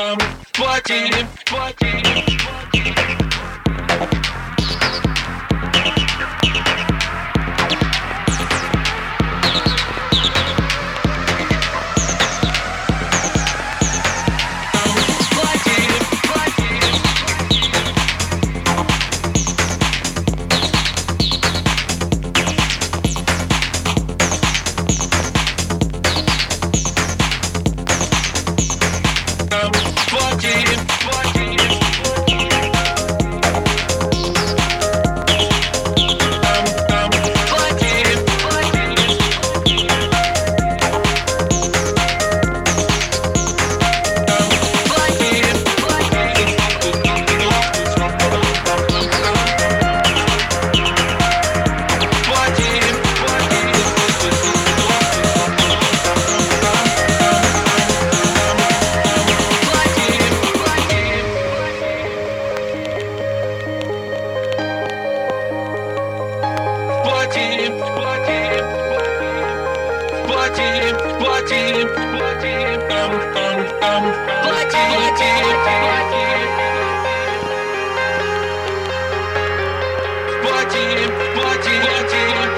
come, watching him, watching. плати, плати, плати, плати, плати, там, там, там, плати, плати, плати. Плати, плати, плати, плати.